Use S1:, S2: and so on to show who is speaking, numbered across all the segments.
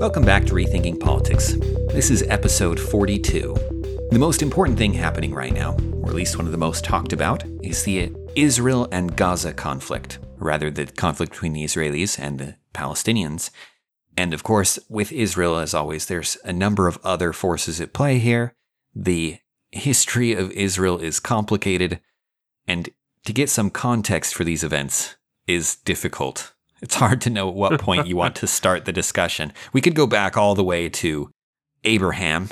S1: Welcome back to Rethinking Politics. This is episode 42. The most important thing happening right now, or at least one of the most talked about, is the Israel and Gaza conflict, rather, the conflict between the Israelis and the Palestinians. And of course, with Israel, as always, there's a number of other forces at play here. The history of Israel is complicated, and to get some context for these events is difficult. It's hard to know at what point you want to start the discussion. We could go back all the way to Abraham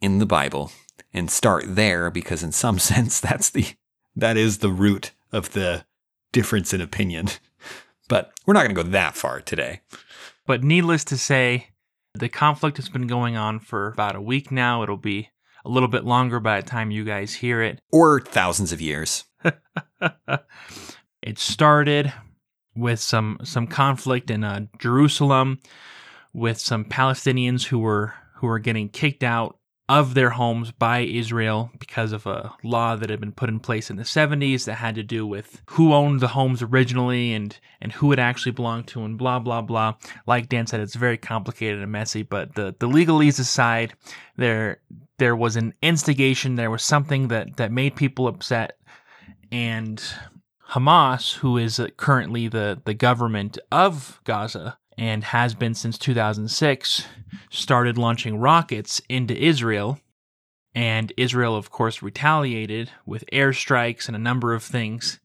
S1: in the Bible and start there because in some sense that's the that is the root of the difference in opinion. But we're not going to go that far today.
S2: But needless to say, the conflict has been going on for about a week now. It'll be a little bit longer by the time you guys hear it.
S1: Or thousands of years.
S2: it started with some some conflict in uh, Jerusalem with some Palestinians who were who were getting kicked out of their homes by Israel because of a law that had been put in place in the 70s that had to do with who owned the homes originally and and who it actually belonged to and blah blah blah. Like Dan said, it's very complicated and messy, but the the legalese aside, there there was an instigation, there was something that that made people upset and Hamas, who is uh, currently the, the government of Gaza and has been since 2006, started launching rockets into Israel. And Israel, of course, retaliated with airstrikes and a number of things.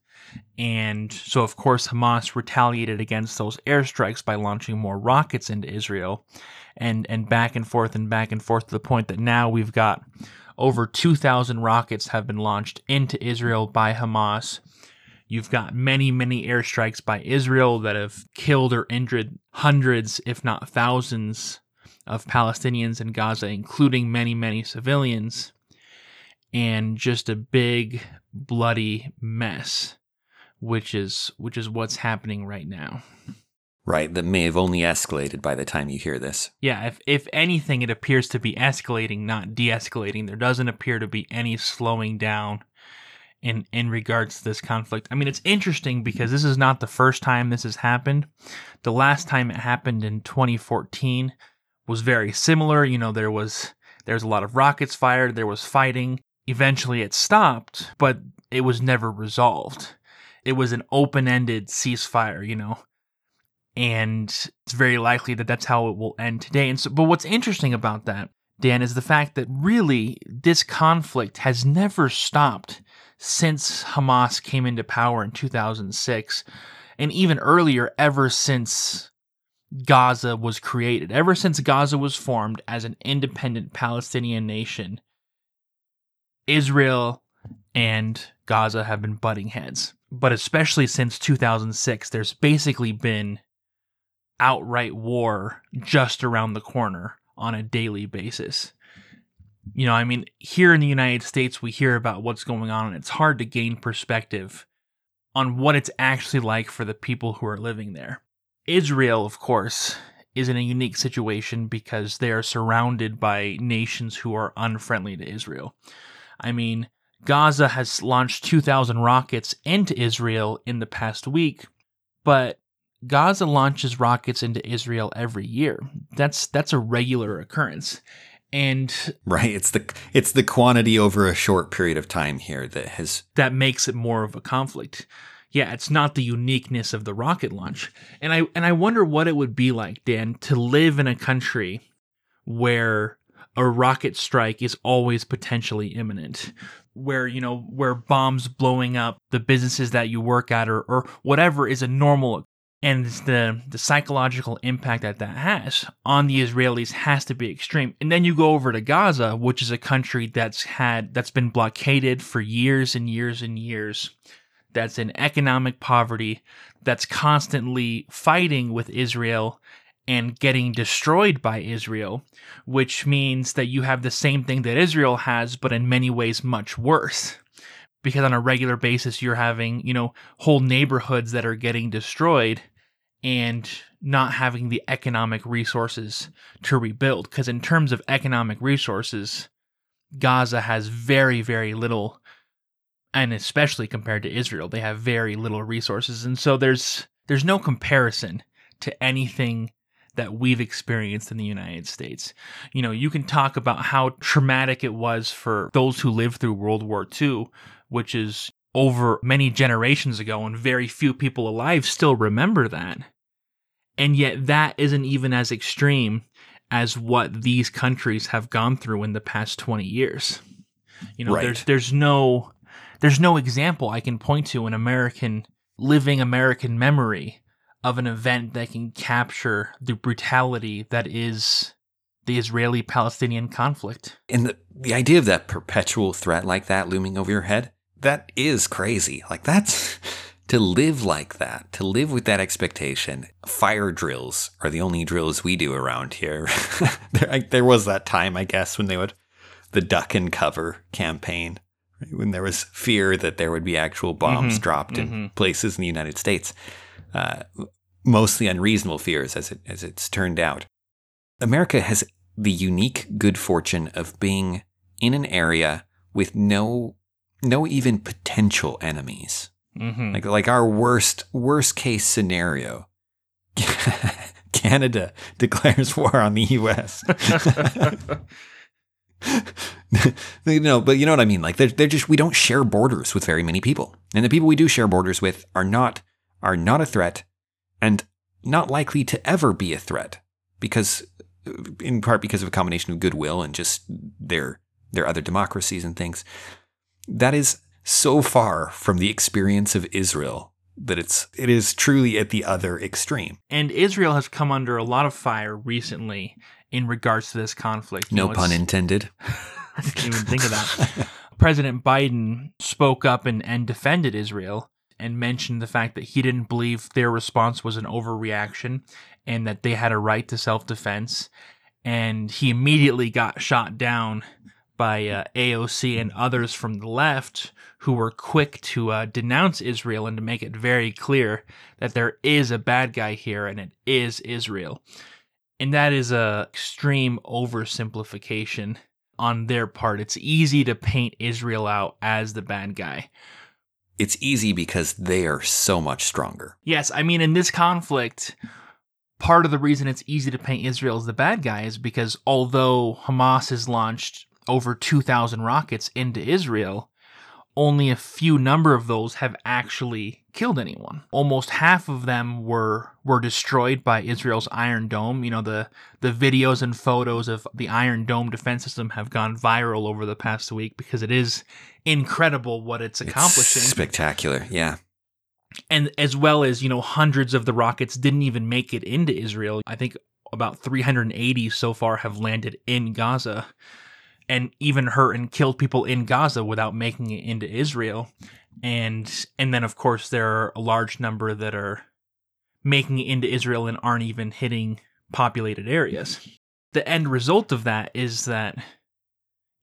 S2: And so, of course, Hamas retaliated against those airstrikes by launching more rockets into Israel and, and back and forth and back and forth to the point that now we've got over 2,000 rockets have been launched into Israel by Hamas You've got many, many airstrikes by Israel that have killed or injured hundreds, if not thousands, of Palestinians in Gaza, including many, many civilians, and just a big, bloody mess, which is which is what's happening right now.
S1: Right, that may have only escalated by the time you hear this.
S2: Yeah, if if anything, it appears to be escalating, not de-escalating. There doesn't appear to be any slowing down in in regards to this conflict. I mean, it's interesting because this is not the first time this has happened. The last time it happened in 2014 was very similar. You know, there was there was a lot of rockets fired, there was fighting. Eventually, it stopped, but it was never resolved. It was an open-ended ceasefire, you know. And it's very likely that that's how it will end today. And so, but what's interesting about that, Dan, is the fact that really this conflict has never stopped since Hamas came into power in 2006, and even earlier, ever since Gaza was created, ever since Gaza was formed as an independent Palestinian nation, Israel and Gaza have been butting heads. But especially since 2006, there's basically been outright war just around the corner on a daily basis. You know, I mean, here in the United States, we hear about what's going on, and it's hard to gain perspective on what it's actually like for the people who are living there. Israel, of course, is in a unique situation because they are surrounded by nations who are unfriendly to Israel. I mean, Gaza has launched 2,000 rockets into Israel in the past week, but Gaza launches rockets into Israel every year. That's that's a regular occurrence and
S1: right. It's the it's the quantity over a short period of time here that has
S2: that makes it more of a conflict. Yeah it's not the uniqueness of the rocket launch. And i and i wonder what it would be like dan to live in a country where a rocket strike is always potentially imminent where you know where bombs blowing up the businesses that you work at or, or whatever is a normal and the the psychological impact that that has on the Israelis has to be extreme. And then you go over to Gaza, which is a country that's had that's been blockaded for years and years and years. That's in economic poverty, that's constantly fighting with Israel and getting destroyed by Israel, which means that you have the same thing that Israel has, but in many ways much worse because on a regular basis you're having you know whole neighborhoods that are getting destroyed and not having the economic resources to rebuild. Because, in terms of economic resources, Gaza has very, very little, and especially compared to Israel, they have very little resources. And so there's there's no comparison to anything that we've experienced in the United States. You know, you can talk about how traumatic it was for those who lived through World War II, which is over many generations ago, and very few people alive still remember that. And yet, that isn't even as extreme as what these countries have gone through in the past 20 years. You know,
S1: Right.
S2: there's there's no there's no example I can point to in American living American memory of an event that can capture the brutality that is the Israeli Palestinian conflict.
S1: And the, the idea of that perpetual threat like that looming over your head, that is crazy. Like that's to live like that, to live with that expectation. Fire drills are the only drills we do around here. there, I, there was that time, I guess, when they would, the duck and cover campaign, right, when there was fear that there would be actual bombs
S2: Mhm,
S1: dropped in
S2: mhm.
S1: places in the United States. Uh, mostly unreasonable fears, as it as it's turned out. America has the unique good fortune of being in an area with no no even potential enemies.
S2: Mm-hmm.
S1: Like like our worst worst case scenario. Canada declares war on the US. you know, but you know what I mean? Like they're, they're just we don't share borders with very many people. And the people we do share borders with are not are not a threat and not likely to ever be a threat because in part because of a combination of goodwill and just their their other democracies and things. That is so far from the experience of Israel that it's it is truly at the other extreme.
S2: and Israel has come under a lot of fire recently in regards to this conflict. You
S1: No
S2: know,
S1: pun intended.
S2: I didn't even think of that. President Biden spoke up and, and defended Israel and mentioned the fact that he didn't believe their response was an overreaction and that they had a right to self defense. And he immediately got shot down by uh, AOC and others from the left who were quick to uh, denounce Israel and to make it very clear that there is a bad guy here and it is Israel. And that is a extreme oversimplification on their part. It's easy to paint Israel out as the bad guy.
S1: It's easy because they are so much stronger.
S2: Yes, I mean, in this conflict, part of the reason it's easy to paint Israel as the bad guy is because although Hamas has launched over 2,000 rockets into Israel, only a few number of those have actually killed anyone. Almost half of them were were destroyed by Israel's Iron Dome. You know, the the videos and photos of the Iron Dome defense system have gone viral over the past week because it is incredible what it's accomplishing
S1: It's spectacular. Yeah.
S2: and as well as you know hundreds of the rockets didn't even make it into Israel. I think about 380 so far have landed in Gaza and even hurt and killed people in Gaza without making it into Israel. And and then of course there are a large number that are making it into Israel and aren't even hitting populated areas. The end result of that is that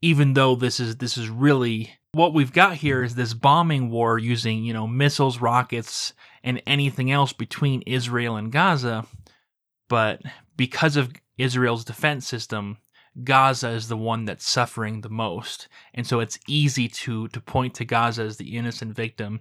S2: even though this is this is really what we've got here is this bombing war using, you know, missiles, rockets, and anything else between Israel and Gaza. But because of Israel's defense system, Gaza is the one that's suffering the most. And so it's easy to to point to Gaza as the innocent victim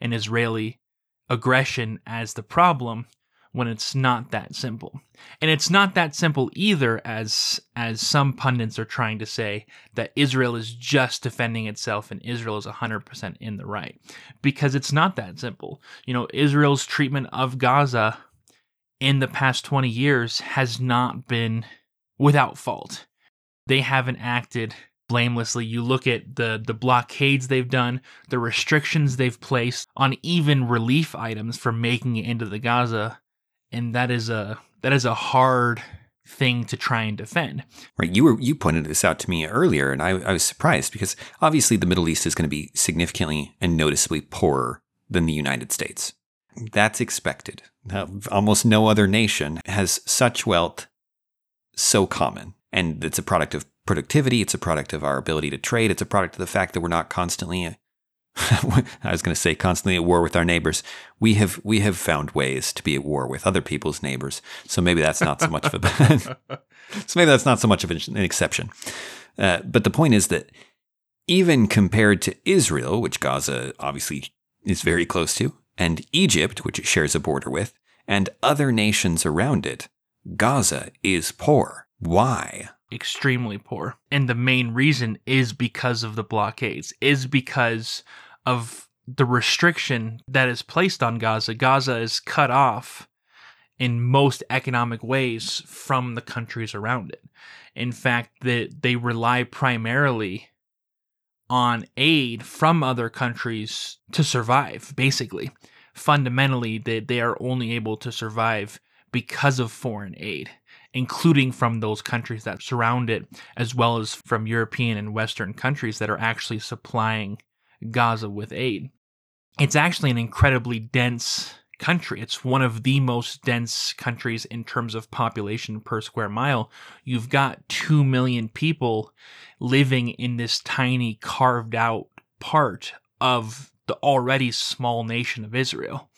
S2: and Israeli aggression as the problem when it's not that simple. And it's not that simple either as as some pundits are trying to say that Israel is just defending itself and Israel is 100% in the right because it's not that simple. You know, Israel's treatment of Gaza in the past 20 years has not been without fault. They haven't acted blamelessly. You look at the the blockades they've done, the restrictions they've placed on even relief items for making it into the Gaza, and that is a that is a hard thing to try and defend.
S1: Right. You were you pointed this out to me earlier, and I, I was surprised because obviously the Middle East is going to be significantly and noticeably poorer than the United States. That's expected. Almost no other nation has such wealth so common. And it's a product of productivity. It's a product of our ability to trade. It's a product of the fact that we're not constantly, I was going to say constantly at war with our neighbors. We have, we have found ways to be at war with other people's neighbors. So maybe that's not so much of a, so maybe that's not so much of an exception. Uh, but the point is that even compared to Israel, which Gaza obviously is very close to, and Egypt, which it shares a border with, and other nations around it, Gaza is poor. Why?
S2: extremely poor. And the main reason is because of the blockades, is because of the restriction that is placed on Gaza. Gaza is cut off in most economic ways from the countries around it. In fact, that they rely primarily on aid from other countries to survive, basically. Fundamentally, they, they are only able to survive because of foreign aid including from those countries that surround it, as well as from European and Western countries that are actually supplying Gaza with aid. It's actually an incredibly dense country. It's one of the most dense countries in terms of population per square mile. You've got 2 million people living in this tiny carved out part of the already small nation of Israel.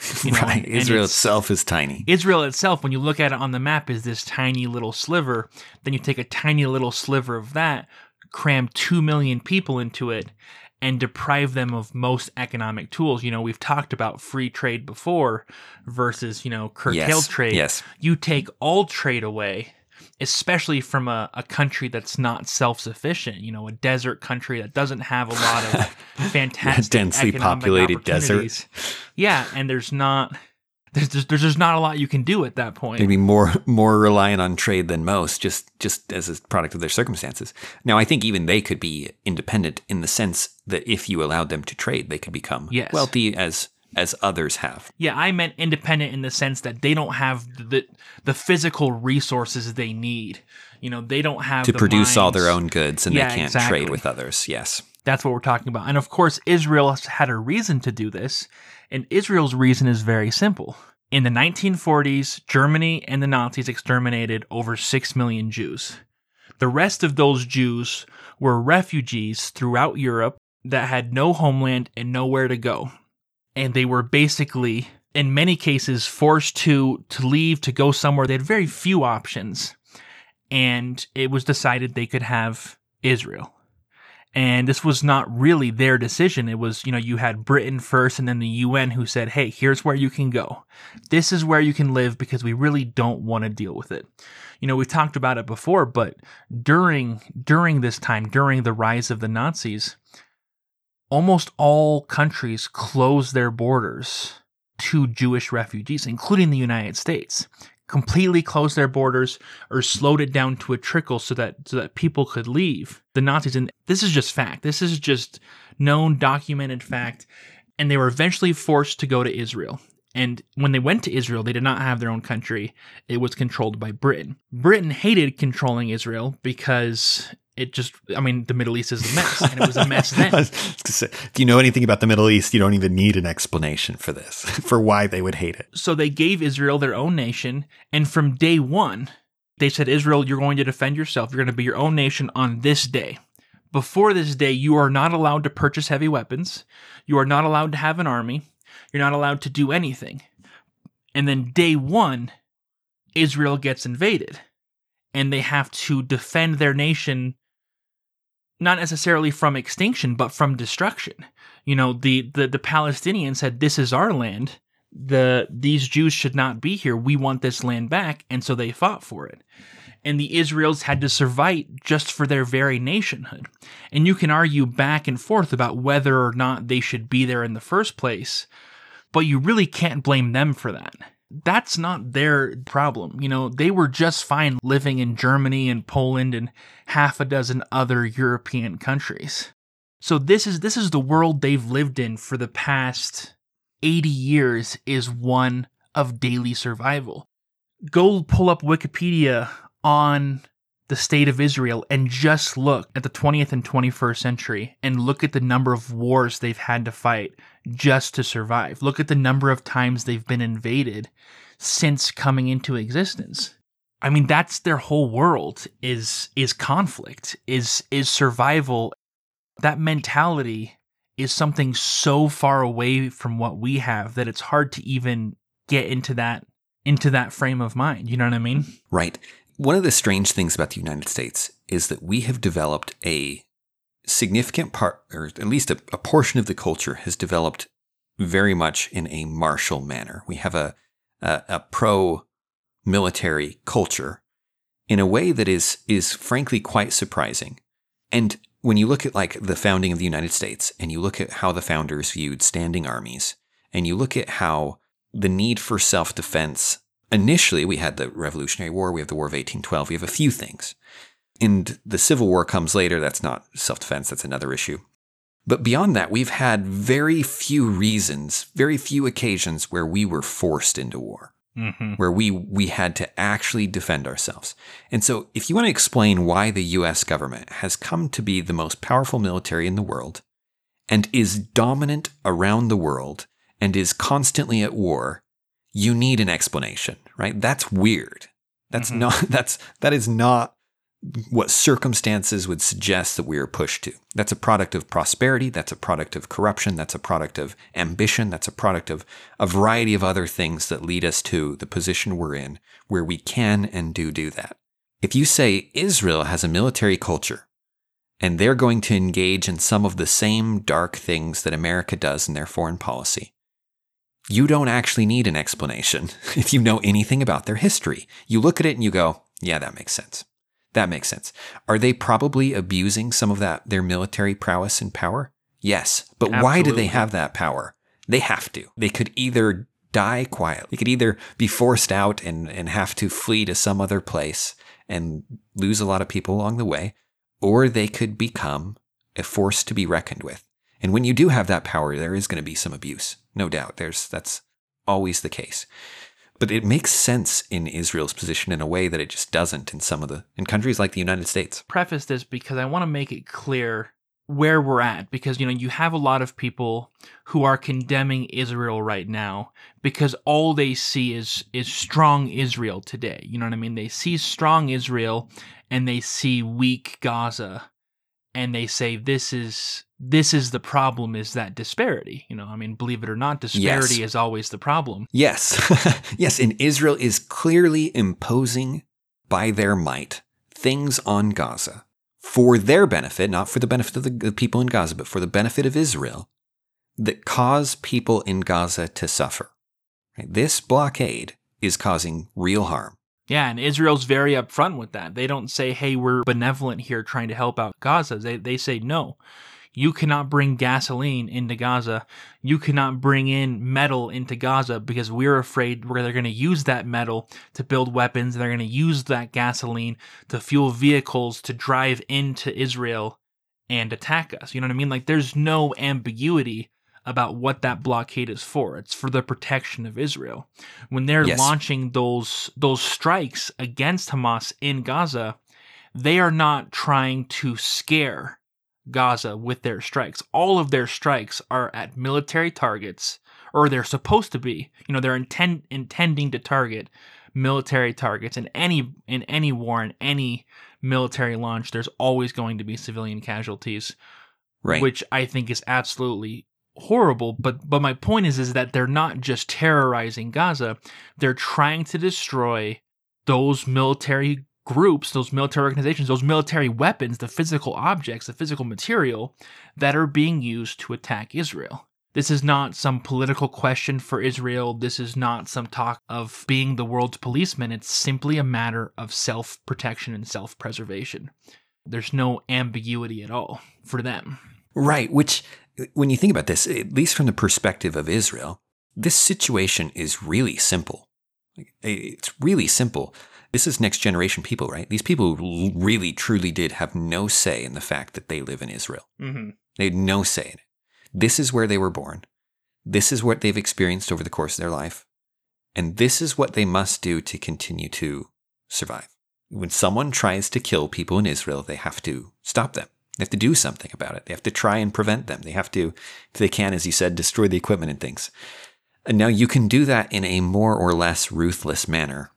S1: You know, right. Israel itself is tiny.
S2: Israel itself, when you look at it on the map, is this tiny little sliver. Then you take a tiny little sliver of that, cram 2 million people into it, and deprive them of most economic tools. You know, we've talked about free trade before versus, you know, curtailed
S1: yes.
S2: trade.
S1: Yes.
S2: You take all trade away especially from a, a country that's not self sufficient, you know, a desert country that doesn't have a lot of fantastic
S1: densely populated desert.
S2: Yeah, and there's not there's, there's there's just not a lot you can do at that point.
S1: Maybe more more reliant on trade than most, just just as a product of their circumstances. Now, I think even they could be independent in the sense that if you allowed them to trade, they could become
S2: yes.
S1: wealthy as as others have.
S2: Yeah, I meant independent in the sense that they don't have the the physical resources they need. You know, they don't have
S1: to produce
S2: mines.
S1: all their own goods and
S2: yeah,
S1: they can't
S2: exactly.
S1: trade with others. Yes.
S2: That's what we're talking about. And of course, Israel has had a reason to do this, and Israel's reason is very simple. In the 1940s, Germany and the Nazis exterminated over 6 million Jews. The rest of those Jews were refugees throughout Europe that had no homeland and nowhere to go and they were basically in many cases forced to to leave to go somewhere. They had very few options. And it was decided they could have Israel. And this was not really their decision. It was you know you had Britain first and then the UN who said hey here's where you can go. This is where you can live because we really don't want to deal with it. You know we've talked about it before but during during this time during the rise of the Nazis almost all countries closed their borders to Jewish refugees, including the United States. Completely closed their borders or slowed it down to a trickle so that so that people could leave. The Nazis, and this is just fact. This is just known, documented fact. And they were eventually forced to go to Israel. And when they went to Israel, they did not have their own country. It was controlled by Britain. Britain hated controlling Israel because it just i mean the middle east is a mess and it was a mess then.
S1: If you know anything about the middle east you don't even need an explanation for this for why they would hate it.
S2: So they gave israel their own nation and from day one they said israel you're going to defend yourself. You're going to be your own nation on this day. Before this day you are not allowed to purchase heavy weapons. You are not allowed to have an army. You're not allowed to do anything. And then day one israel gets invaded and they have to defend their nation not necessarily from extinction, but from destruction. You know, the, the, the Palestinians said, This is our land. The these Jews should not be here. We want this land back, and so they fought for it. And the Israels had to survive just for their very nationhood. And you can argue back and forth about whether or not they should be there in the first place, but you really can't blame them for that that's not their problem. You know, they were just fine living in Germany and Poland and half a dozen other European countries. So this is this is the world they've lived in for the past 80 years is one of daily survival. Go pull up Wikipedia on the state of Israel and just look at the 20th and 21st century and look at the number of wars they've had to fight just to survive. Look at the number of times they've been invaded since coming into existence. I mean that's their whole world is is conflict, is is survival. That mentality is something so far away from what we have that it's hard to even get into that into that frame of mind. You know what I mean?
S1: Right. One of the strange things about the United States is that we have developed a significant part, or at least a, a portion of the culture has developed very much in a martial manner. We have a, a, a pro military culture in a way that is is frankly quite surprising. And when you look at like the founding of the United States and you look at how the founders viewed standing armies and you look at how the need for self-defense initially we had the Revolutionary War, we have the War of 1812, we have a few things. And the Civil War comes later, that's not self-defense, that's another issue. But beyond that, we've had very few reasons, very few occasions where we were forced into war
S2: Mm-hmm.
S1: where we we had to actually defend ourselves. And so if you want to explain why the US government has come to be the most powerful military in the world and is dominant around the world and is constantly at war, you need an explanation, right? That's weird. That's
S2: Mhm.
S1: not that's that is not what circumstances would suggest that we are pushed to. That's a product of prosperity. That's a product of corruption. That's a product of ambition. That's a product of a variety of other things that lead us to the position we're in where we can and do do that. If you say Israel has a military culture and they're going to engage in some of the same dark things that America does in their foreign policy, you don't actually need an explanation if you know anything about their history. You look at it and you go, yeah, that makes sense. That makes sense. Are they probably abusing some of that their military prowess and power? Yes. But why do they have that power? They have to. They could either die quietly. They could either be forced out and, and have to flee to some other place and lose a lot of people along the way, or they could become a force to be reckoned with. And when you do have that power, there is going to be some abuse. No doubt. There's that's always the case. But it makes sense in Israel's position in a way that it just doesn't in some of the in countries like the United States.
S2: preface this because I want to make it clear where we're at because you know you have a lot of people who are condemning Israel right now because all they see is is strong Israel today. You know what I mean? They see strong Israel and they see weak Gaza and they say this is this is the problem is that disparity. You know, I mean, believe it or not, disparity
S1: Yes.
S2: is always the problem.
S1: Yes. yes, and Israel is clearly imposing by their might things on Gaza for their benefit, not for the benefit of the, the people in Gaza, but for the benefit of Israel that cause people in Gaza to suffer. This blockade is causing real harm.
S2: Yeah, and Israel's very upfront with that. They don't say, "Hey, we're benevolent here trying to help out Gaza." They they say, "No. You cannot bring gasoline into Gaza. You cannot bring in metal into Gaza because we're afraid they're going to use that metal to build weapons. They're going to use that gasoline to fuel vehicles to drive into Israel and attack us. You know what I mean? Like there's no ambiguity about what that blockade is for. It's for the protection of Israel. When they're
S1: Yes.
S2: launching those those strikes against Hamas in Gaza, they are not trying to scare Gaza with their strikes. All of their strikes are at military targets, or they're supposed to be. You know, they're intend, intending to target military targets. In any in any war, in any military launch, there's always going to be civilian casualties,
S1: Right.
S2: which I think is absolutely horrible. But but my point is is that they're not just terrorizing Gaza; they're trying to destroy those military groups, those military organizations, those military weapons, the physical objects, the physical material that are being used to attack Israel. This is not some political question for Israel. This is not some talk of being the world's policeman. It's simply a matter of self protection and self preservation. There's no ambiguity at all for them.
S1: Right. Which, when you think about this, at least from the perspective of Israel, this situation is really simple. It's really simple. This is next generation people, right? These people really, truly did have no say in the fact that they live in Israel.
S2: Mm-hmm.
S1: They had no say in it. This is where they were born. This is what they've experienced over the course of their life. And this is what they must do to continue to survive. When someone tries to kill people in Israel, they have to stop them. They have to do something about it. They have to try and prevent them. They have to, if they can, as you said, destroy the equipment and things. And now you can do that in a more or less ruthless manner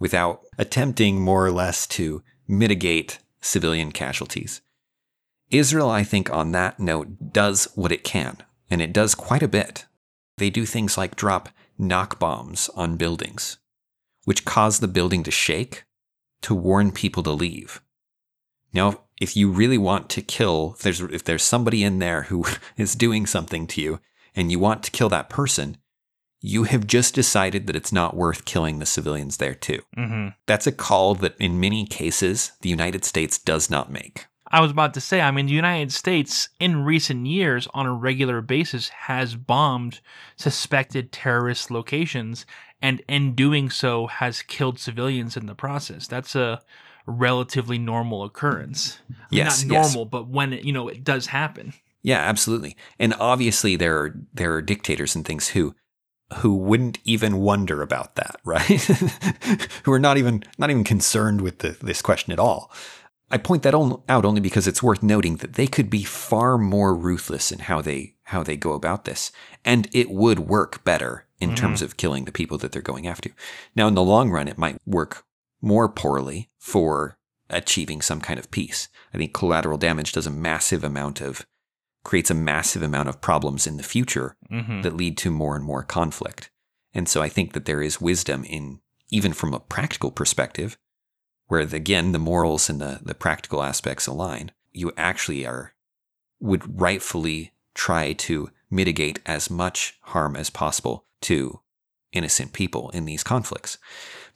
S1: without attempting more or less to mitigate civilian casualties. Israel, I think, on that note, does what it can, and it does quite a bit. They do things like drop knock bombs on buildings, which cause the building to shake to warn people to leave. Now, if you really want to kill, if there's, if there's somebody in there who is doing something to you and you want to kill that person, you have just decided that it's not worth killing the civilians there too.
S2: Mm-hmm.
S1: That's a call that in many cases the United States does not make.
S2: I was about to say, I mean, the United States in recent years on a regular basis has bombed suspected terrorist locations and in doing so has killed civilians in the process. That's a relatively normal occurrence. I mean,
S1: Yes,
S2: not
S1: yes.
S2: normal, but when it, you know, it does happen.
S1: Yeah, absolutely. And obviously there are there are dictators and things who who wouldn't even wonder about that, right? who are not even not even concerned with the, this question at all. I point that on, out only because it's worth noting that they could be far more ruthless in how they how they go about this, and it would work better in terms mm-hmm. of killing the people that they're going after. Now, in the long run, it might work more poorly for achieving some kind of peace. I think collateral damage does a massive amount of creates a massive amount of problems in the future
S2: Mm-hmm.
S1: that lead to more and more conflict. And so I think that there is wisdom in, even from a practical perspective, where again, the morals and the, the practical aspects align, you actually are, would rightfully try to mitigate as much harm as possible to innocent people in these conflicts.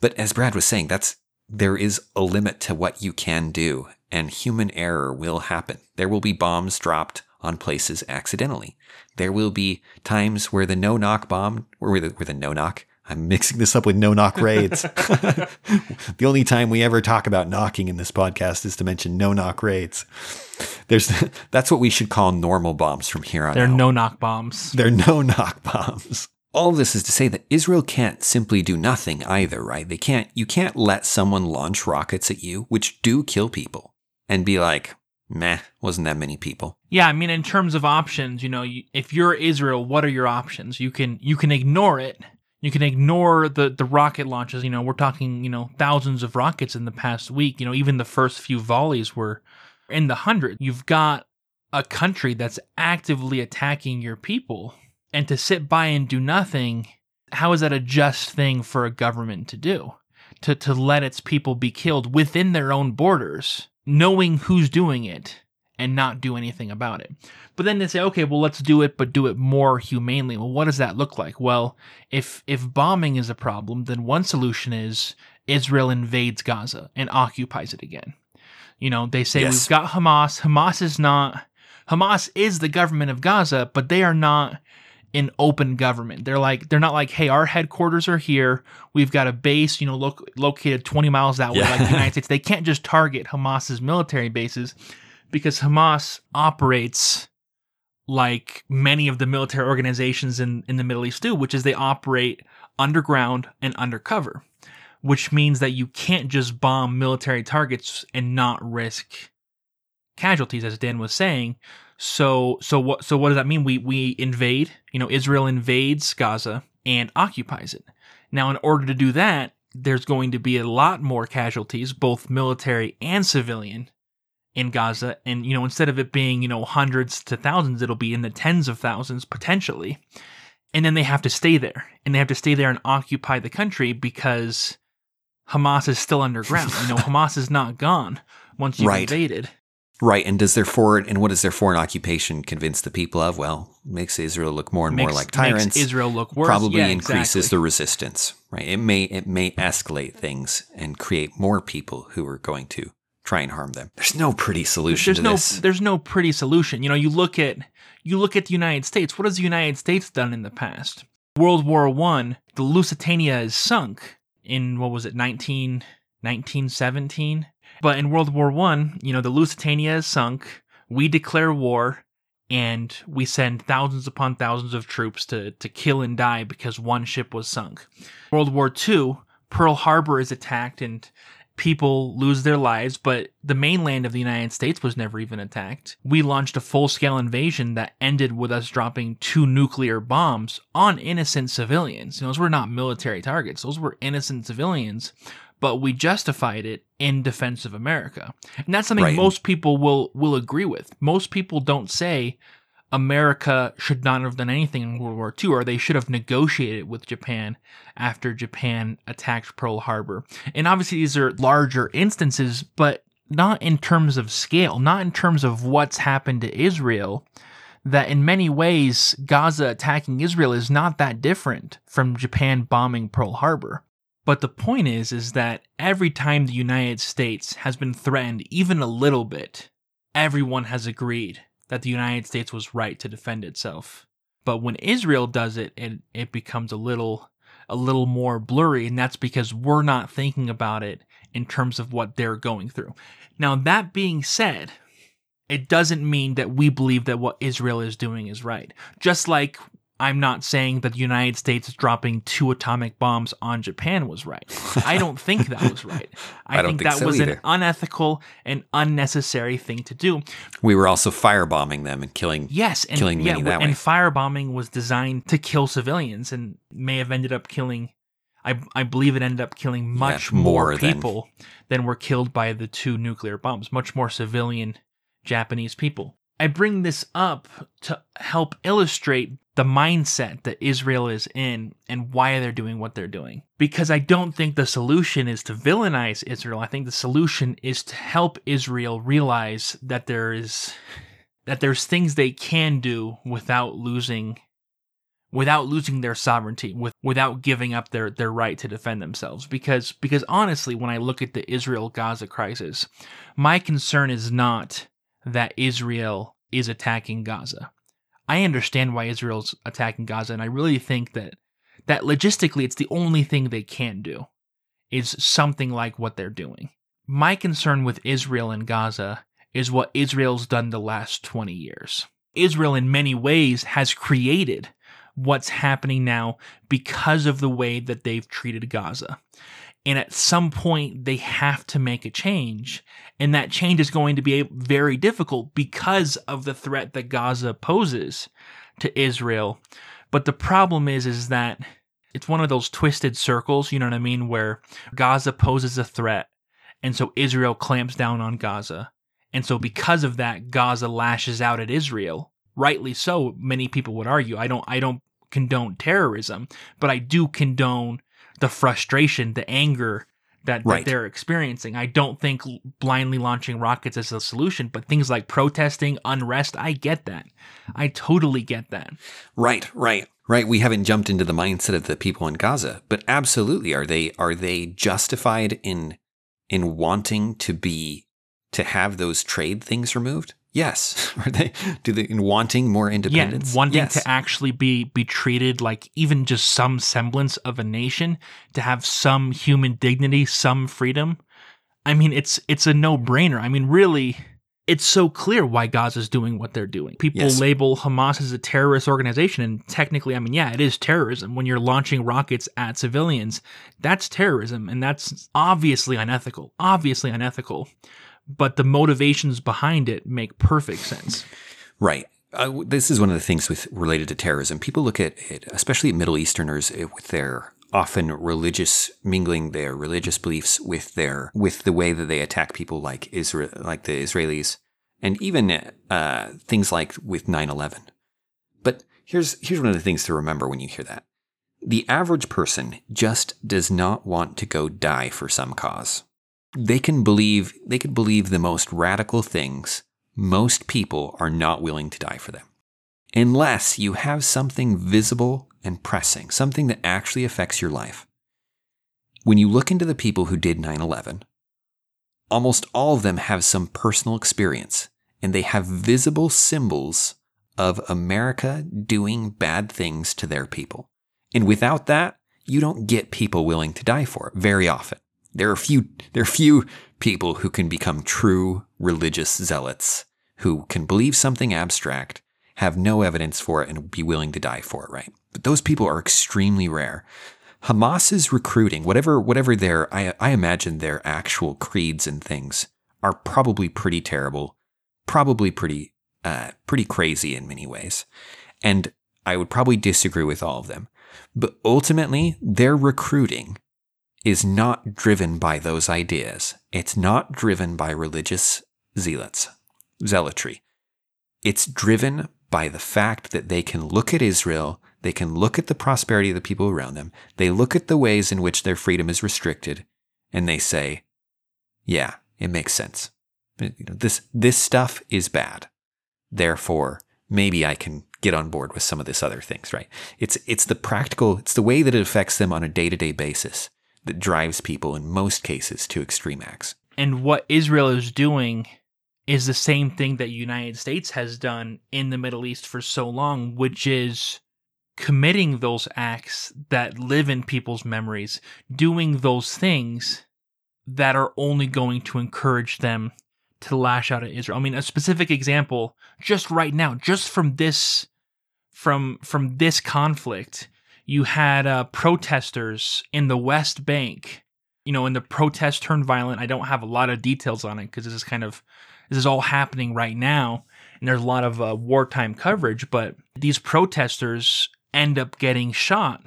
S1: But as Brad was saying, that's, there is a limit to what you can do, and human error will happen. There will be bombs dropped on places accidentally. There will be times where the no knock bomb, or where the, where the no knock, I'm mixing this up with no knock raids. the only time we ever talk about knocking in this podcast is to mention no knock raids. There's that's what we should call normal bombs from here on
S2: They're
S1: out.
S2: no knock bombs.
S1: They're no knock bombs. All this is to say that Israel can't simply do nothing either, right? They can't you can't let someone launch rockets at you, which do kill people, and be like, meh, wasn't that many people.
S2: Yeah, I mean, in terms of options, you know, if you're Israel, what are your options? You can you can ignore it. You can ignore the the rocket launches. You know, we're talking you know thousands of rockets in the past week. You know, even the first few volleys were in the hundred. You've got a country that's actively attacking your people, and to sit by and do nothing, how is that a just thing for a government to do? To to let its people be killed within their own borders, knowing who's doing it and not do anything about it. But then they say, okay, well, let's do it, but do it more humanely. Well, what does that look like? Well, if if bombing is a problem, then one solution is Israel invades Gaza and occupies it again. You know, they say
S1: Yes.
S2: we've got Hamas. Hamas is not Hamas is the government of Gaza, but they are not an open government. They're like they're not like, hey, our headquarters are here. We've got a base, you know, lo- located 20 miles that way,
S1: Yeah.
S2: like the United States. They can't just target Hamas's military bases because Hamas operates like many of the military organizations in, in the Middle East do, which is they operate underground and undercover, which means that you can't just bomb military targets and not risk casualties, as Dan was saying. So so what so what does that mean? We we invade, you know, Israel invades Gaza and occupies it. Now, in order to do that, there's going to be a lot more casualties, both military and civilian, in Gaza. And, you know, instead of it being, you know, hundreds to thousands, it'll be in the tens of thousands potentially. And then they have to stay there. And they have to stay there and occupy the country because Hamas is still underground. you know, Hamas is not gone once you've
S1: Right.
S2: invaded.
S1: Right, and does their foreign and what does their foreign occupation convince the people of? Well, makes Israel look more and more like tyrants.
S2: Makes Israel look worse.
S1: probably
S2: Yeah,
S1: increases
S2: exactly.
S1: the resistance. Right, it may it may escalate things and create more people who are going to try and harm them. There's no pretty solution
S2: there's
S1: to
S2: no
S1: this.
S2: there's no pretty solution. You know, you look at you look at the United States. What has the United States done in the past? World War One, the Lusitania is sunk in what was it, 19, 1917? But in World War One, you know, the Lusitania is sunk. We declare war and we send thousands upon thousands of troops to, to kill and die because one ship was sunk. World War II, Pearl Harbor is attacked and people lose their lives, but the mainland of the United States was never even attacked. We launched a full scale invasion that ended with us dropping two nuclear bombs on innocent civilians. Those were not military targets, those were innocent civilians. But we justified it in defense of America. And that's something
S1: Right.
S2: most people will will agree with. Most people don't say America should not have done anything in World War II, or they should have negotiated with Japan after Japan attacked Pearl Harbor. And obviously, these are larger instances, but not in terms of scale, not in terms of what's happened to Israel. that in many ways, Gaza attacking Israel is not that different from Japan bombing Pearl Harbor. But the point is, is that every time the United States has been threatened even a little bit, everyone has agreed that the United States was right to defend itself. But when Israel does it, it, it becomes a little a little more blurry, and that's because we're not thinking about it in terms of what they're going through. Now, that being said, it doesn't mean that we believe that what Israel is doing is right. Just like I'm not saying that the United States dropping two atomic bombs on Japan was right. I don't think that was right. I,
S1: I
S2: think,
S1: think
S2: that
S1: so
S2: was
S1: either.
S2: an unethical and unnecessary thing to do.
S1: We were also firebombing them and killing.
S2: Yes, and
S1: Killing
S2: yeah,
S1: many that
S2: and
S1: way.
S2: firebombing was designed to kill civilians and may have ended up killing. I, I believe it ended up killing much
S1: more
S2: more
S1: than-
S2: people than were killed by the two nuclear bombs. Much more civilian Japanese people. I bring this up to help illustrate the mindset that Israel is in and why they're doing what they're doing. Because I don't think the solution is to villainize Israel. I think the solution is to help Israel realize that there is that there's things they can do without losing without losing their sovereignty with without giving up their their right to defend themselves because because honestly when i look at the israel gaza crisis my concern is not that israel is attacking gaza. I understand why israel's attacking gaza and i really think that that logistically it's the only thing they can do is something like what they're doing. My concern with israel and gaza is what israel's done the last 20 years. Israel in many ways has created what's happening now because of the way that they've treated Gaza. And at some point, they have to make a change. And that change is going to be very difficult because of the threat that Gaza poses to Israel. But the problem is, is that it's one of those twisted circles, you know what I mean, where Gaza poses a threat. And so Israel clamps down on Gaza. And so because of that, Gaza lashes out at Israel. Rightly so, many people would argue. I don't I don't condone terrorism, but I do condone the frustration, the anger that,
S1: Right.
S2: that they're experiencing. I don't think blindly launching rockets is a solution, but things like protesting, unrest, I get that. I totally get that.
S1: Right, right, right. We haven't jumped into the mindset of the people in Gaza, but absolutely, are they are they justified in in wanting to be to have those trade things removed? Yes. Are they? Do they in wanting more independence?
S2: Yeah, wanting
S1: yes.
S2: to actually be be treated like even just some semblance of a nation, to have some human dignity, some freedom. I mean, it's it's a no brainer. I mean, really, it's so clear why Gaza's doing what they're doing. People
S1: Yes.
S2: label Hamas as a terrorist organization, and technically, I mean, yeah, it is terrorism. When you're launching rockets at civilians, that's terrorism, and that's obviously unethical. Obviously unethical. But the motivations behind it make perfect sense.
S1: Right. Uh, this is one of the things with related to terrorism. People look at it, especially Middle Easterners, eh, with their often religious mingling their religious beliefs with their with the way that they attack people like Israel, like the Israelis, and even uh, things like with 9/11. But here's here's one of the things to remember when you hear that: the average person just does not want to go die for some cause. They can believe they could believe the most radical things most people are not willing to die for them. Unless you have something visible and pressing, something that actually affects your life. When you look into the people who did 9 11, almost all of them have some personal experience and they have visible symbols of America doing bad things to their people. And without that, you don't get people willing to die for it very often. There are few there are few people who can become true religious zealots who can believe something abstract, have no evidence for it, and be willing to die for it, right? But those people are extremely rare. Hamas's recruiting, whatever whatever their I, I imagine their actual creeds and things are probably pretty terrible, probably pretty uh, pretty crazy in many ways. And I would probably disagree with all of them. But ultimately, their recruiting is not driven by those ideas. It's not driven by religious zealots, zealotry. It's driven by the fact that they can look at Israel, they can look at the prosperity of the people around them, they look at the ways in which their freedom is restricted, and they say, yeah, it makes sense. This, this stuff is bad. Therefore, maybe I can get on board with some of this other things, right? It's it's the practical, it's the way that it affects them on a day-to-day basis that drives people in most cases to extreme acts.
S2: And what Israel is doing is the same thing that United States has done in the Middle East for so long, which is committing those acts that live in people's memories, doing those things that are only going to encourage them to lash out at Israel. I mean, a specific example just right now, just from this from from this conflict, you had uh, protesters in the West Bank. You know, and the protest turned violent. I don't have a lot of details on it because this is kind of this is all happening right now, and there's a lot of uh, wartime coverage. But these protesters end up getting shot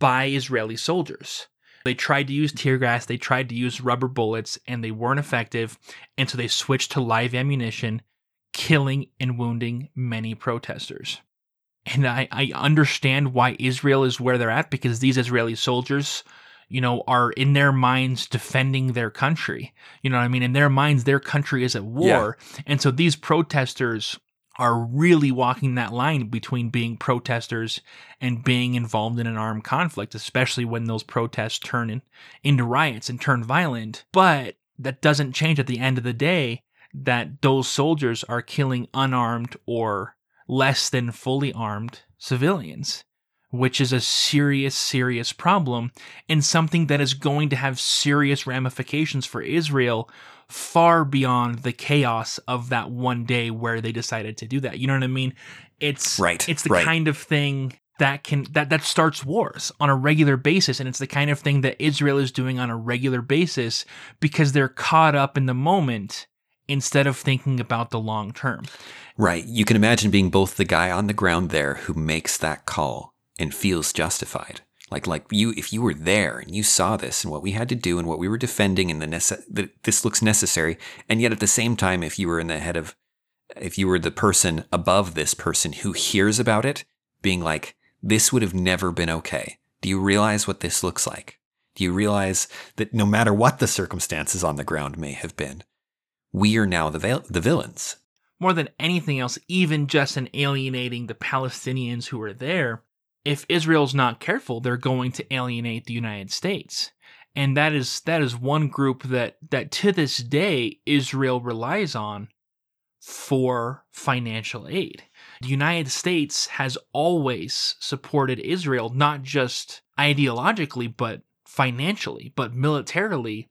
S2: by Israeli soldiers. They tried to use tear gas, they tried to use rubber bullets, and they weren't effective. And so they switched to live ammunition, killing and wounding many protesters. And I, I understand why Israel is where they're at because these Israeli soldiers, you know, are in their minds defending their country. You know what I mean? In their minds, their country is at war. Yeah. And so these protesters are really walking that line between being protesters and being involved in an armed conflict, especially when those protests turn in, into riots and turn violent. But that doesn't change at the end of the day that those soldiers are killing unarmed or less than fully armed civilians, which is a serious, serious problem and something that is going to have serious ramifications for Israel far beyond the chaos of that one day where they decided to do that. You know what I mean? It's
S1: right.
S2: It's the
S1: right.
S2: kind of thing that can that that starts wars on a regular basis and it's the kind of thing that Israel is doing on a regular basis because they're caught up in the moment instead of thinking about the long term.
S1: Right. You can imagine being both the guy on the ground there who makes that call and feels justified like like you, if you were there and you saw this and what we had to do and what we were defending and the nece- that this looks necessary, and yet at the same time, if you were in the head of, if you were the person above this person who hears about it, being like, this would have never been okay. Do you realize what this looks like? Do you realize that no matter what the circumstances on the ground may have been, we are now the the villains.
S2: More than anything else, even just in alienating the Palestinians who are there, if Israel's not careful, they're going to alienate the United States. And that is that is one group that that to this day Israel relies on for financial aid. The United States has always supported Israel not just ideologically but financially, but militarily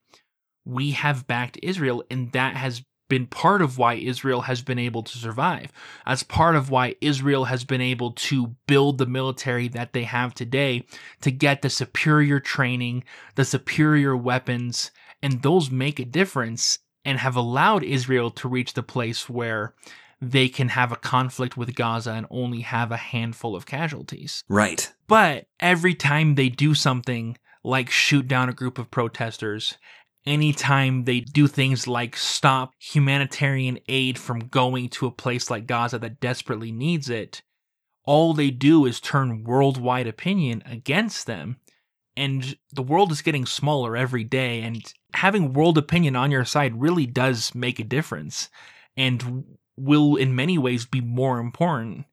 S2: we have backed Israel and that has been part of why Israel has been able to survive, as part of why Israel has been able to build the military that they have today to get the superior training, the superior weapons, and those make a difference and have allowed Israel to reach the place where they can have a conflict with Gaza and only have a handful of casualties.
S1: Right.
S2: But every time they do something like shoot down a group of protesters anytime they do things like stop humanitarian aid from going to a place like Gaza that desperately needs it, all they do is turn worldwide opinion against them. And the world is getting smaller every day, and having world opinion on your side really does make a difference and will, in many ways, be more important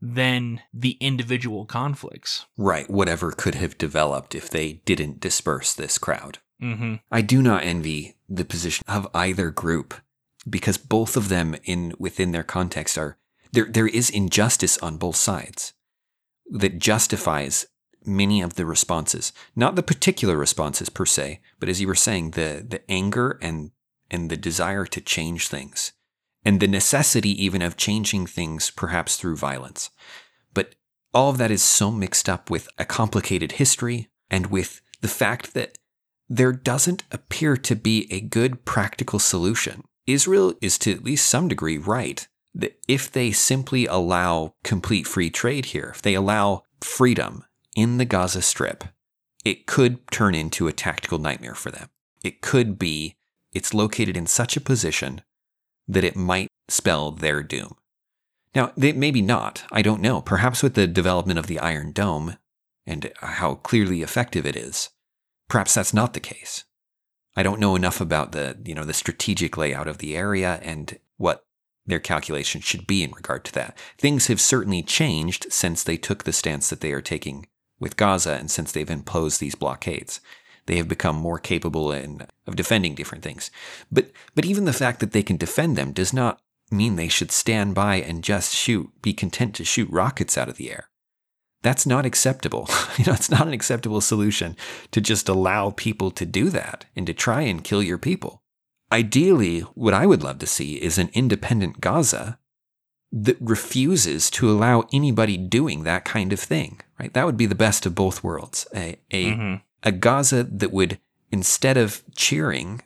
S2: than the individual conflicts.
S1: Right, whatever could have developed if they didn't disperse this crowd.
S2: Mm-hmm.
S1: I do not envy the position of either group because both of them in within their context are there there is injustice on both sides that justifies many of the responses not the particular responses per se but as you were saying the the anger and and the desire to change things and the necessity even of changing things perhaps through violence but all of that is so mixed up with a complicated history and with the fact that there doesn't appear to be a good practical solution. Israel is to at least some degree right that if they simply allow complete free trade here, if they allow freedom in the Gaza Strip, it could turn into a tactical nightmare for them. It could be it's located in such a position that it might spell their doom. Now, they, maybe not. I don't know. Perhaps with the development of the Iron Dome and how clearly effective it is, Perhaps that's not the case. I don't know enough about the, you know, the strategic layout of the area and what their calculation should be in regard to that. Things have certainly changed since they took the stance that they are taking with Gaza and since they've imposed these blockades. They have become more capable in, of defending different things. But, but even the fact that they can defend them does not mean they should stand by and just shoot, be content to shoot rockets out of the air. That's not acceptable. you know, it's not an acceptable solution to just allow people to do that and to try and kill your people. Ideally, what I would love to see is an independent Gaza that refuses to allow anybody doing that kind of thing, right? That would be the best of both worlds. A, a, mm-hmm. a Gaza that would, instead of cheering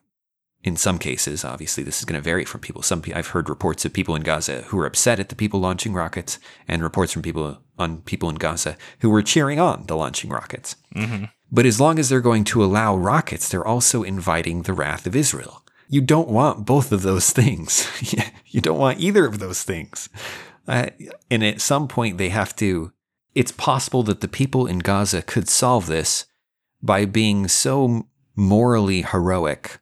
S1: in some cases, obviously, this is going to vary from people. Some I've heard reports of people in Gaza who were upset at the people launching rockets, and reports from people on people in Gaza who were cheering on the launching rockets. Mm-hmm. But as long as they're going to allow rockets, they're also inviting the wrath of Israel. You don't want both of those things. you don't want either of those things. Uh, and at some point, they have to. It's possible that the people in Gaza could solve this by being so morally heroic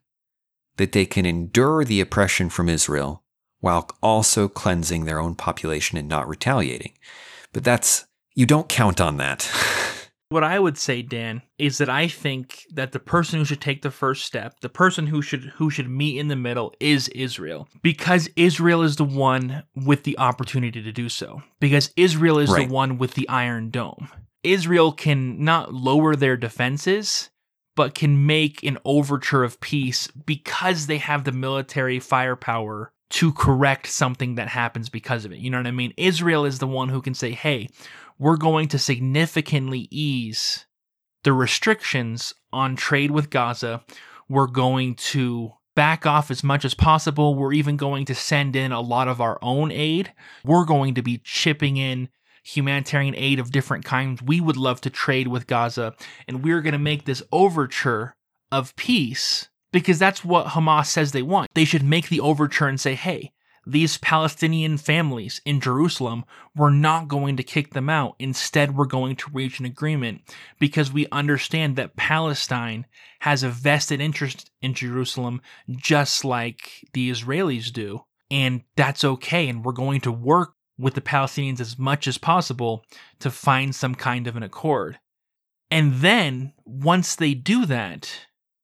S1: that they can endure the oppression from Israel while also cleansing their own population and not retaliating. But that's, you don't count on that.
S2: what I would say, Dan, is that I think that the person who should take the first step, the person who should who should meet in the middle is Israel. Because Israel is the one with the opportunity to do so. Because Israel is right. the one with the iron dome. Israel can not lower their defenses, but can make an overture of peace because they have the military firepower to correct something that happens because of it. You know what I mean? Israel is the one who can say, hey, we're going to significantly ease the restrictions on trade with Gaza. We're going to back off as much as possible. We're even going to send in a lot of our own aid. We're going to be chipping in humanitarian aid of different kinds. We would love to trade with Gaza, and we're going to make this overture of peace because that's what Hamas says they want. They should make the overture and say, hey, these Palestinian families in Jerusalem, we're not going to kick them out. Instead, we're going to reach an agreement because we understand that Palestine has a vested interest in Jerusalem just like the Israelis do. And that's okay. And we're going to work with the Palestinians as much as possible to find some kind of an accord. And then, once they do that,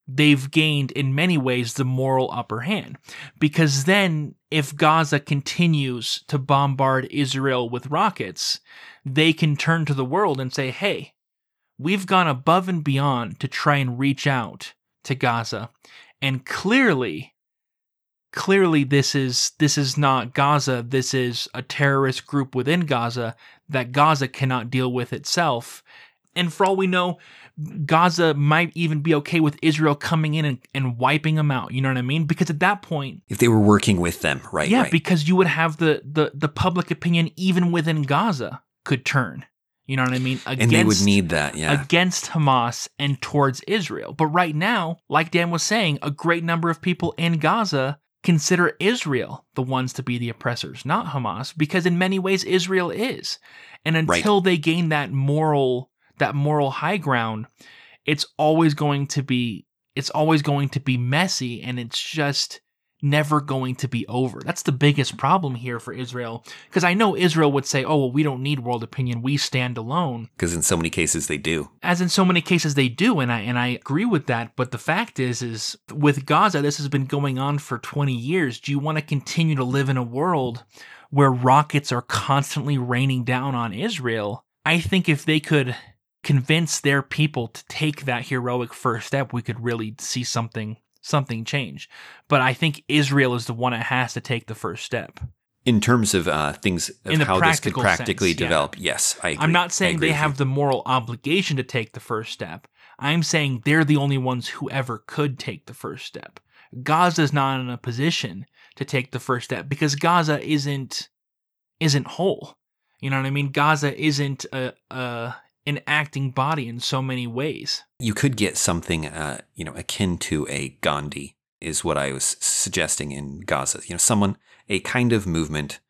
S2: they've gained in many ways the moral upper hand. Because then, if Gaza continues to bombard Israel with rockets, they can turn to the world and say, hey, we've gone above and beyond to try and reach out to Gaza. And clearly, clearly this is this is not Gaza this is a terrorist group within Gaza that Gaza cannot deal with itself and for all we know Gaza might even be okay with Israel coming in and, and wiping them out you know what I mean because at that point
S1: if they were working with them right
S2: yeah
S1: right.
S2: because you would have the the the public opinion even within Gaza could turn you know what I mean?
S1: Against, and they would need that, yeah.
S2: Against Hamas and towards Israel. But right now, like Dan was saying, a great number of people in Gaza consider Israel the ones to be the oppressors, not Hamas, because in many ways Israel is. And until right. they gain that moral that moral high ground, it's always going to be it's always going to be messy and it's just never going to be over. That's the biggest problem here for Israel. Because I know Israel would say, oh, well, we don't need world opinion. We stand alone.
S1: Because in so many cases they do.
S2: As in so many cases they do. And I, and I agree with that. But the fact is, is with Gaza, this has been going on for 20 years. Do you want to continue to live in a world where rockets are constantly raining down on Israel? I think if they could convince their people to take that heroic first step, we could really see something something change. But I think Israel is the one that has to take the first step.
S1: In terms of uh, things of how this could practically sense, develop, yeah. yes, I agree.
S2: I'm not saying they have the moral obligation to take the first step. I'm saying they're the only ones who ever could take the first step. Gaza is not in a position to take the first step because Gaza isn't isn't whole. You know what I mean? Gaza isn't a, a an acting body in so many ways.
S1: You could get something, uh, you know, akin to a Gandhi, is what I was suggesting in Gaza. You know, someone, a kind of movement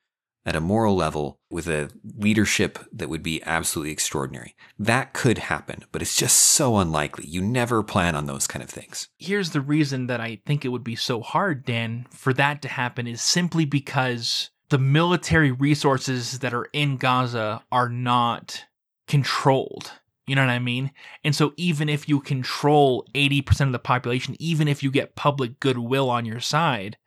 S1: at a moral level with a leadership that would be absolutely extraordinary. That could happen, but it's just so unlikely. You never plan on those kind of things.
S2: Here's the reason that I think it would be so hard, Dan, for that to happen is simply because the military resources that are in Gaza are not controlled. You know what I mean? And so even if you control 80% of the population, even if you get public goodwill on your side,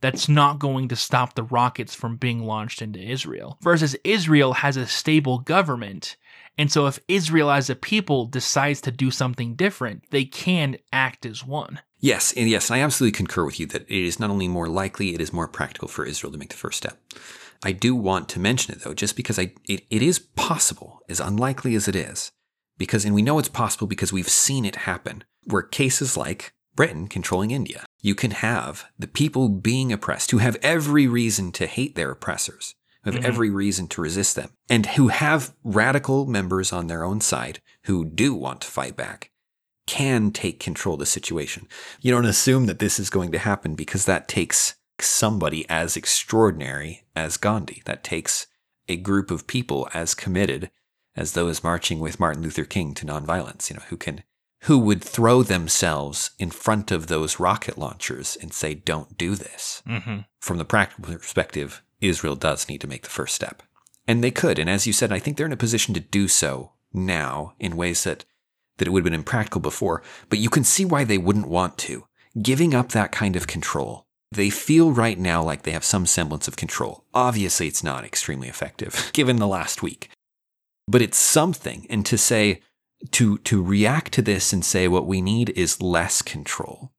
S2: that's not going to stop the rockets from being launched into Israel. Versus Israel has a stable government. And so if Israel as a people decides to do something different, they can act as one.
S1: Yes, and yes, I absolutely concur with you that it is not only more likely, it is more practical for Israel to make the first step. I do want to mention it though, just because I it, it is possible, as unlikely as it is, because and we know it's possible because we've seen it happen, where cases like Britain controlling India, you can have the people being oppressed who have every reason to hate their oppressors, who have mm-hmm. every reason to resist them, and who have radical members on their own side who do want to fight back can take control of the situation. You don't assume that this is going to happen because that takes somebody as extraordinary as Gandhi. That takes a group of people as committed as those marching with Martin Luther King to nonviolence, you know, who can who would throw themselves in front of those rocket launchers and say, "Don't do this." Mm-hmm. From the practical perspective, Israel does need to make the first step, and they could. And as you said, I think they're in a position to do so now in ways that that it would have been impractical before, but you can see why they wouldn't want to. Giving up that kind of control. They feel right now like they have some semblance of control. Obviously, it's not extremely effective, given the last week. But it's something. And to say, to, to react to this and say what we need is less control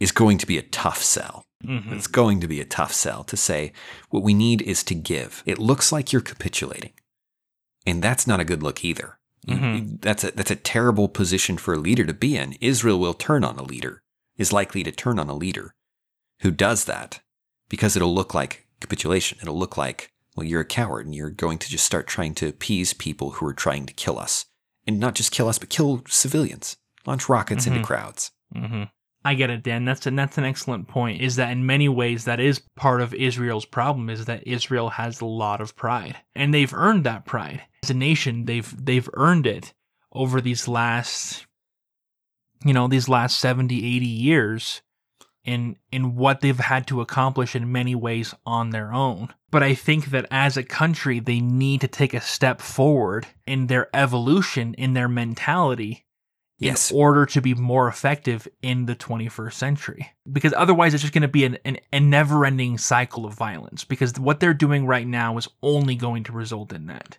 S1: is going to be a tough sell. Mm-hmm. It's going to be a tough sell to say what we need is to give. It looks like you're capitulating. And that's not a good look either. Mm-hmm. That's a that's a terrible position for a leader to be in. Israel will turn on a leader, is likely to turn on a leader who does that because it'll look like capitulation. It'll look like, well, you're a coward and you're going to just start trying to appease people who are trying to kill us. And not just kill us, but kill civilians, launch rockets mm-hmm. into crowds.
S2: Mm-hmm. I get it, Dan. That's an, that's an excellent point. Is that in many ways that is part of Israel's problem is that Israel has a lot of pride, and they've earned that pride as a nation. They've they've earned it over these last, you know, these last 70, 80 years, in in what they've had to accomplish in many ways on their own. But I think that as a country, they need to take a step forward in their evolution, in their mentality yes. in order to be more effective in the 21st century. Because otherwise, it's just going to be an, an, a never ending cycle of violence. Because what they're doing right now is only going to result in that.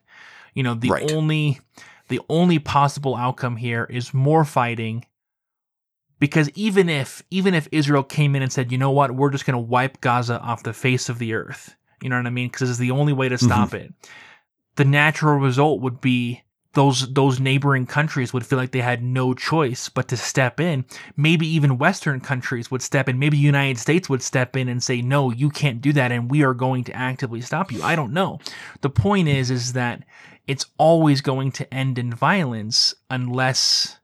S2: You know, the right. only the only possible outcome here is more fighting. Because even if even if Israel came in and said, you know what, we're just going to wipe Gaza off the face of the earth, you know what I mean? Because this is the only way to stop mm-hmm. it. The natural result would be those those neighboring countries would feel like they had no choice but to step in. Maybe even Western countries would step in. Maybe the United States would step in and say, "No, you can't do that, and we are going to actively stop you." I don't know. The point is, is that it's always going to end in violence unless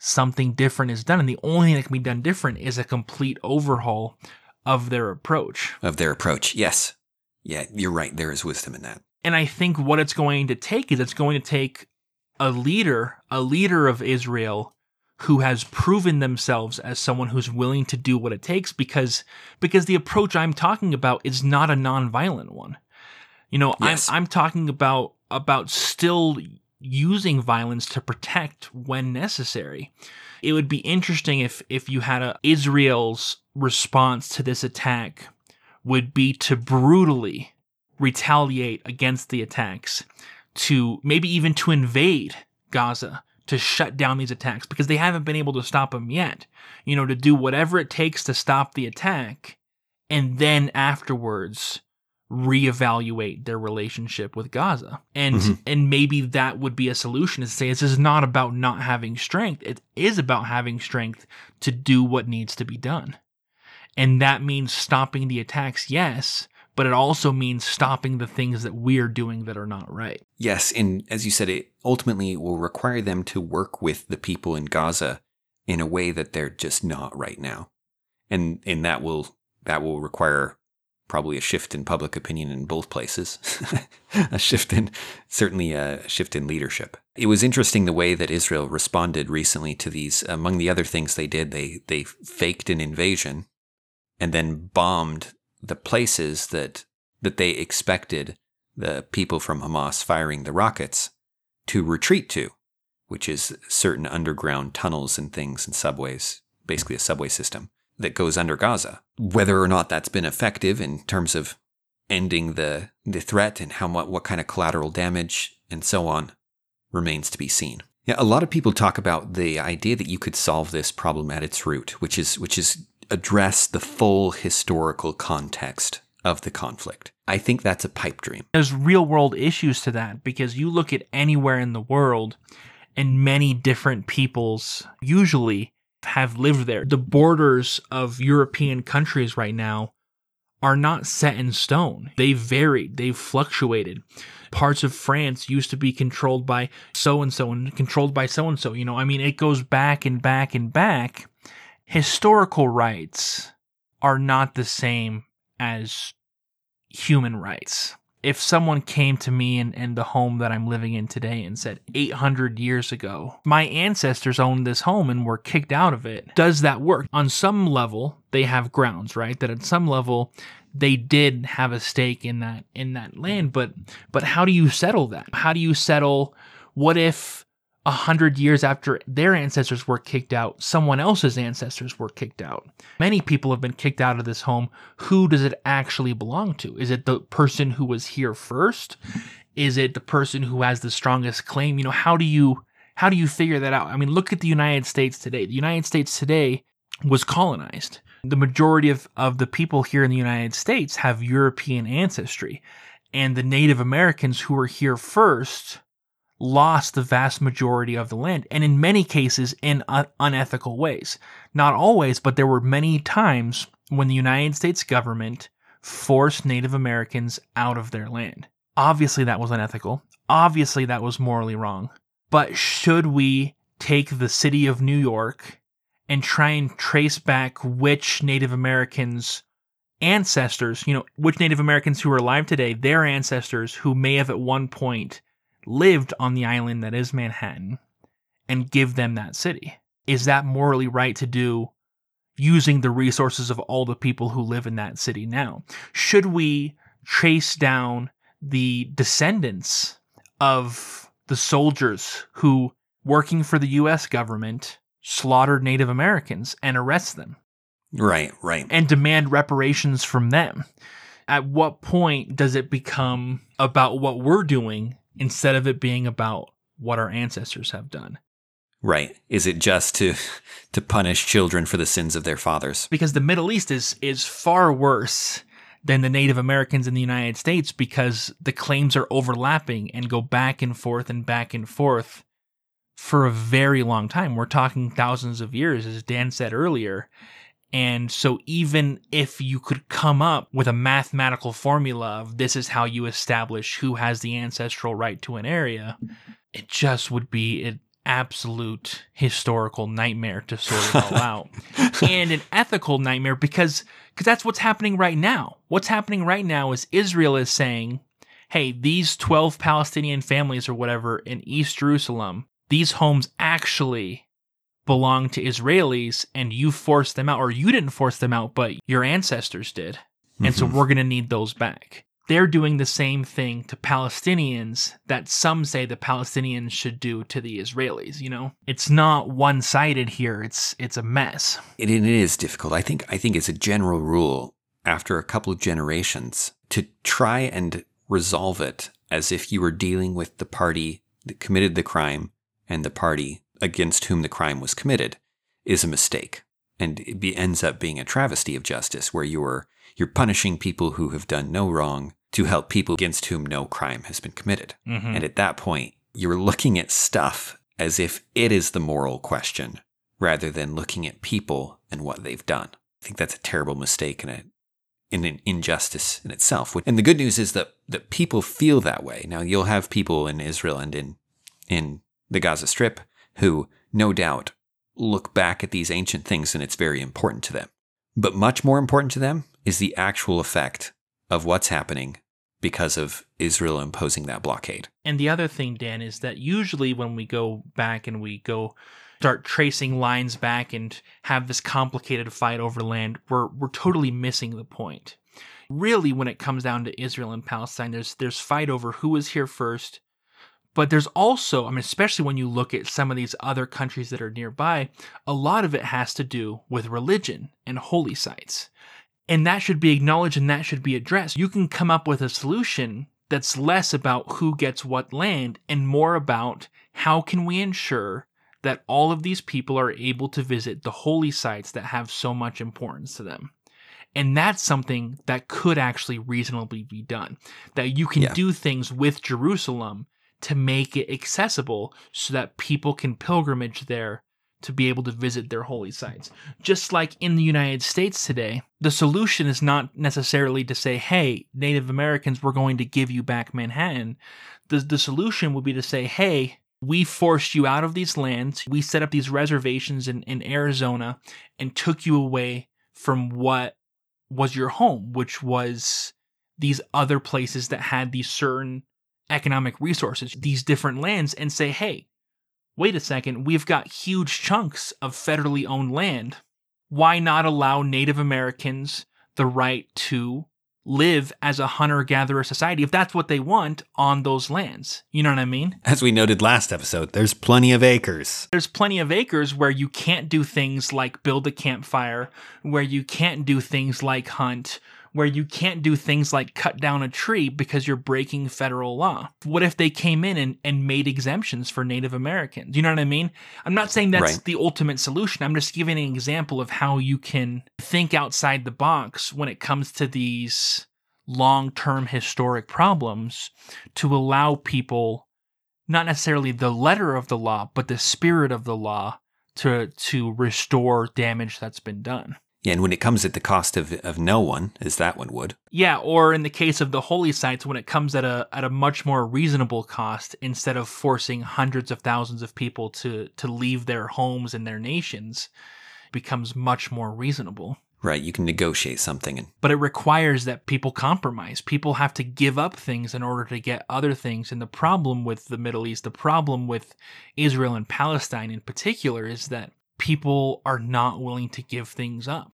S2: something different is done, and the only thing that can be done different is a complete overhaul of their approach.
S1: Of their approach, yes. Yeah, you're right. There is wisdom in that.
S2: And I think what it's going to take is it's going to take a leader, a leader of Israel who has proven themselves as someone who's willing to do what it takes because because the approach I'm talking about is not a nonviolent one. You know, yes. I'm I'm talking about about still using violence to protect when necessary. It would be interesting if if you had a Israel's response to this attack would be to brutally retaliate against the attacks to maybe even to invade Gaza to shut down these attacks because they haven't been able to stop them yet. You know, to do whatever it takes to stop the attack and then afterwards reevaluate their relationship with Gaza. And mm-hmm. and maybe that would be a solution to say this is not about not having strength. It is about having strength to do what needs to be done. And that means stopping the attacks, yes, but it also means stopping the things that we're doing that are not right.
S1: Yes, and as you said, it ultimately will require them to work with the people in Gaza in a way that they're just not right now. And and that will that will require probably a shift in public opinion in both places. a shift in certainly a shift in leadership. It was interesting the way that Israel responded recently to these among the other things they did, they they faked an invasion and then bombed the places that that they expected the people from Hamas firing the rockets to retreat to, which is certain underground tunnels and things and subways, basically a subway system that goes under Gaza. Whether or not that's been effective in terms of ending the, the threat and how much, what kind of collateral damage and so on remains to be seen. Yeah, a lot of people talk about the idea that you could solve this problem at its root, which is which is address the full historical context of the conflict. I think that's a pipe dream.
S2: There's real world issues to that because you look at anywhere in the world and many different peoples usually have lived there. The borders of European countries right now are not set in stone. They've varied, they've fluctuated. Parts of France used to be controlled by so and so and controlled by so and so. You know, I mean, it goes back and back and back. Historical rights are not the same as human rights if someone came to me in, in the home that I'm living in today and said 800 years ago, my ancestors owned this home and were kicked out of it, does that work? On some level, they have grounds, right? That at some level, they did have a stake in that in that land, but but how do you settle that? How do you settle what if a hundred years after their ancestors were kicked out, someone else's ancestors were kicked out. Many people have been kicked out of this home. Who does it actually belong to? Is it the person who was here first? Is it the person who has the strongest claim? You know, how do you how do you figure that out? I mean, look at the United States today. The United States today was colonized. The majority of, of the people here in the United States have European ancestry. And the Native Americans who were here first lost the vast majority of the land, and in many cases in un- unethical ways. Not always, but there were many times when the United States government forced Native Americans out of their land. Obviously, that was unethical. Obviously, that was morally wrong. But should we take the city of New York and try and trace back which Native Americans ancestors, you know, which Native Americans who are alive today, their ancestors who may have at one point lived on the island that is Manhattan and give them that city? Is that morally right to do using the resources of all the people who live in that city now? Should we chase down the descendants of the soldiers who, working for the US government, slaughtered Native Americans and arrest them?
S1: Right, right.
S2: And demand reparations from them. At what point does it become about what we're doing instead of it being about what our ancestors have done.
S1: Right. Is it just to to punish children for the sins of their fathers?
S2: Because the Middle East is is far worse than the Native Americans in the United States because the claims are overlapping and go back and forth and back and forth for a very long time. We're talking thousands of years as Dan said earlier. And so, even if you could come up with a mathematical formula of this is how you establish who has the ancestral right to an area, it just would be an absolute historical nightmare to sort it all out. and an ethical nightmare because because that's what's happening right now. What's happening right now is Israel is saying, hey, these 12 Palestinian families or whatever in East Jerusalem, these homes actually belong to Israelis and you forced them out, or you didn't force them out, but your ancestors did. Mm-hmm. And so mm-hmm. we're going to need those back. They're doing the same thing to Palestinians that some say the Palestinians should do to the Israelis, you know? It's not one-sided here. It's it's a mess.
S1: It, it is difficult. I think I think it's a general rule after a couple of generations to try and resolve it as if you were dealing with the party that committed the crime and the party against whom the crime was committed is a mistake. And it be, ends up being a travesty of justice where you're, you're punishing people who have done no wrong to help people against whom no crime has been committed. Mm-hmm. And at that point, you're looking at stuff as if it is the moral question rather than looking at people and what they've done. I think that's a terrible mistake and a in an injustice in itself. And the good news is that that people feel that way. Now you'll have people in Israel and in in the Gaza Strip who, no doubt, look back at these ancient things and it's very important to them. But much more important to them is the actual effect of what's happening because of Israel imposing that blockade.
S2: And the other thing, Dan, is that usually when we go back and we go start tracing lines back and have this complicated fight over land, we're we're totally missing the point. really when it comes down to Israel and Palestine, there's there's fight over who was here first. But there's also, I mean, especially when you look at some of these other countries that are nearby, a lot of it has to do with religion and holy sites. And that should be acknowledged and that should be addressed. You can come up with a solution that's less about who gets what land and more about how can we ensure that all of these people are able to visit the holy sites that have so much importance to them. And that's something that could actually reasonably be done. That you can
S1: Yeah.
S2: do things with Jerusalem to make it accessible so that people can pilgrimage there to be able to visit their holy sites. Just like in the United States today, the solution is not necessarily to say, hey, Native Americans, we're going to give you back Manhattan. The, the solution would be to say, hey, we forced you out of these lands. We set up these reservations in, in Arizona and took you away from what was your home, which was these other places that had these certain economic resources, these different lands, and say, hey, wait a second, we've got huge chunks of federally owned land. Why not allow Native Americans the right to live as a hunter gatherer society if that's what they want on those lands? You know what I mean?
S1: As we noted last episode, there's plenty of acres.
S2: there's plenty of acres where you can't do things like build a campfire, where you can't do things like hunt, where you can't do things like cut down a tree because you're breaking federal law. What if they came in and, and made exemptions for Native Americans? You know what I mean? I'm not saying that's
S1: Right.
S2: the ultimate solution. I'm just giving an example of how you can think outside the box when it comes to these long term historic problems to allow people not necessarily the letter of the law, but the spirit of the law to to restore damage that's been done.
S1: Yeah, and when it comes at the cost of, of no one, as that one would.
S2: Yeah, or in the case of the holy sites, when it comes at a at a much more reasonable cost, instead of forcing hundreds of thousands of people to to leave their homes and their nations, becomes much more reasonable.
S1: Right, you can negotiate something and
S2: But it requires that people compromise. People have to give up things in order to get other things. And the problem with the Middle East, the problem with Israel and Palestine in particular, is that people are not willing to give things up.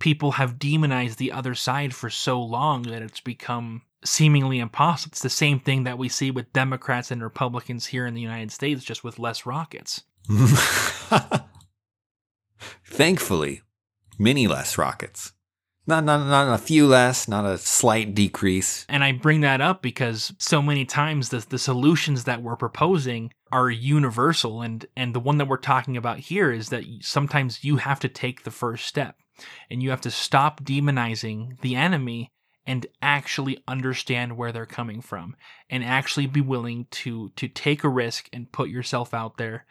S2: People have demonized the other side for so long that it's become seemingly impossible. It's the same thing that we see with Democrats and Republicans here in the United States, just with less rockets.
S1: Thankfully, many less rockets. Not, not, not a few less, not a slight decrease.
S2: And I bring that up because so many times the, the solutions that we're proposing are universal. And, and the one that we're talking about here is that sometimes you have to take the first step and you have to stop demonizing the enemy and actually understand where they're coming from and actually be willing to to take a risk and put yourself out there.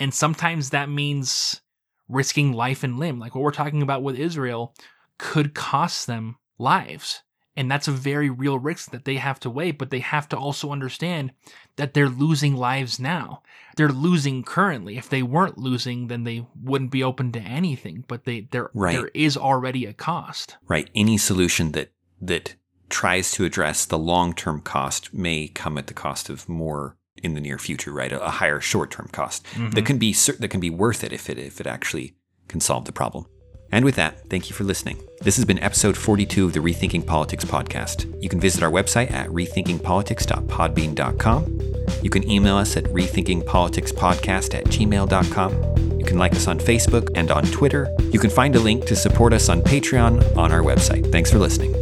S2: And sometimes that means risking life and limb, like what we're talking about with Israel could cost them lives. And that's a very real risk that they have to weigh, but they have to also understand that they're losing lives now. They're losing currently. If they weren't losing, then they wouldn't be open to anything. But they there
S1: Right.
S2: there is already a cost.
S1: Right, any solution that that tries to address the long-term cost may come at the cost of more in the near future, right? A, a higher short-term cost mm-hmm. that can be that can be worth it if it if it actually can solve the problem. And with that, thank you for listening. This has been episode 42 of the Rethinking Politics podcast. You can visit our website at rethinkingpolitics.podbean.com. You can email us at rethinkingpoliticspodcast at gmail.com. You can like us on Facebook and on Twitter. You can find a link to support us on Patreon on our website. Thanks for listening.